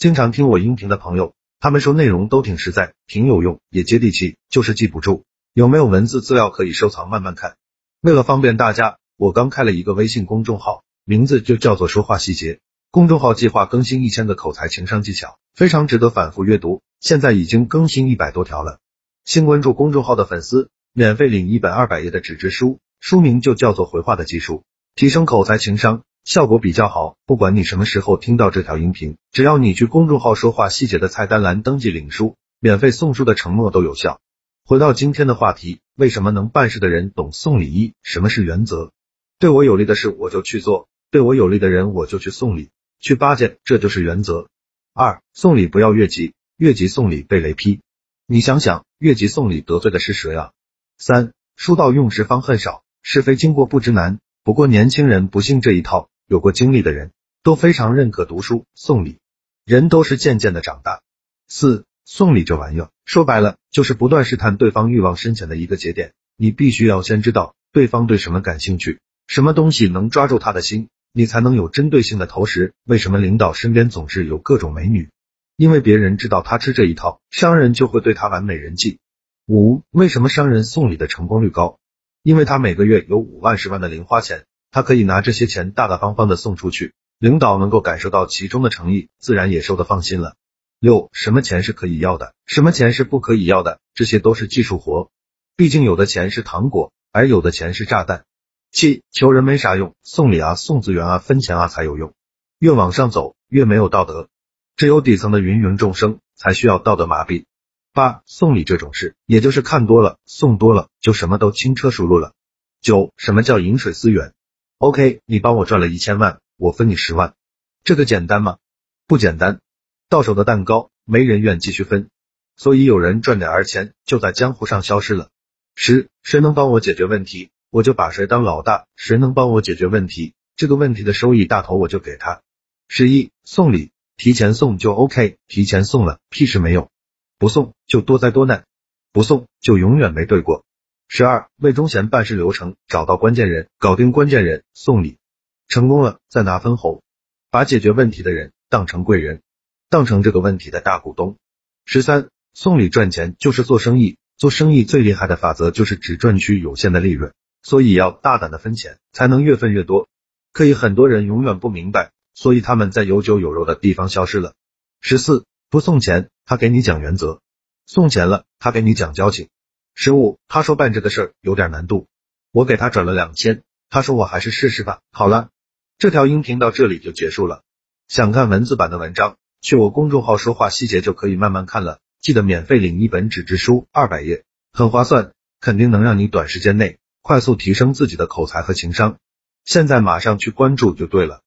经常听我音频的朋友，他们说内容都挺实在，挺有用，也接地气，就是记不住。有没有文字资料可以收藏慢慢看？为了方便大家，我刚开了一个微信公众号，名字就叫做说话细节。公众号计划更新一千个口才情商技巧，非常值得反复阅读。现在已经更新一百多条了。新关注公众号的粉丝，免费领一本二百页的纸质书，书名就叫做回话的技术，提升口才情商。效果比较好，不管你什么时候听到这条音频，只要你去公众号说话细节的菜单栏登记领书，免费送书的承诺都有效。回到今天的话题，为什么能办事的人懂送礼？一，什么是原则？对我有利的事我就去做，对我有利的人我就去送礼，去巴结，这就是原则。二，送礼不要越级，越级送礼被雷劈。你想想，越级送礼得罪的是谁啊？三，书到用时方恨少，是非经过不知难。不过年轻人不信这一套。有过经历的人都非常认可读书送礼，人都是渐渐的长大。四送礼这玩意儿，说白了就是不断试探对方欲望深浅的一个节点。你必须要先知道对方对什么感兴趣，什么东西能抓住他的心，你才能有针对性的投食。为什么领导身边总是有各种美女？因为别人知道他吃这一套，商人就会对他完美人际。五为什么商人送礼的成功率高？因为他每个月有五万十万的零花钱。他可以拿这些钱大大方方的送出去，领导能够感受到其中的诚意，自然也收的放心了。六，什么钱是可以要的，什么钱是不可以要的，这些都是技术活，毕竟有的钱是糖果，而有的钱是炸弹。七，求人没啥用，送礼啊，送资源啊，分钱啊才有用。越往上走，越没有道德，只有底层的芸芸众生才需要道德麻痹。八，送礼这种事，也就是看多了，送多了，就什么都轻车熟路了。九，什么叫饮水思源？OK，你帮我赚了一千万，我分你十万，这个简单吗？不简单，到手的蛋糕没人愿继续分，所以有人赚点儿钱就在江湖上消失了。十，谁能帮我解决问题，我就把谁当老大；谁能帮我解决问题，这个问题的收益大头我就给他。十一，送礼提前送就 OK，提前送了屁事没有，不送就多灾多难，不送就永远没对过。十二，魏忠贤办事流程，找到关键人，搞定关键人，送礼，成功了再拿分红，把解决问题的人当成贵人，当成这个问题的大股东。十三，送礼赚钱就是做生意，做生意最厉害的法则就是只赚取有限的利润，所以要大胆的分钱，才能越分越多。可以很多人永远不明白，所以他们在有酒有肉的地方消失了。十四，不送钱，他给你讲原则；送钱了，他给你讲交情。十五，他说办这个事儿有点难度，我给他转了两千，他说我还是试试吧。好了，这条音频到这里就结束了。想看文字版的文章，去我公众号说话细节就可以慢慢看了。记得免费领一本纸质书，二百页，很划算，肯定能让你短时间内快速提升自己的口才和情商。现在马上去关注就对了。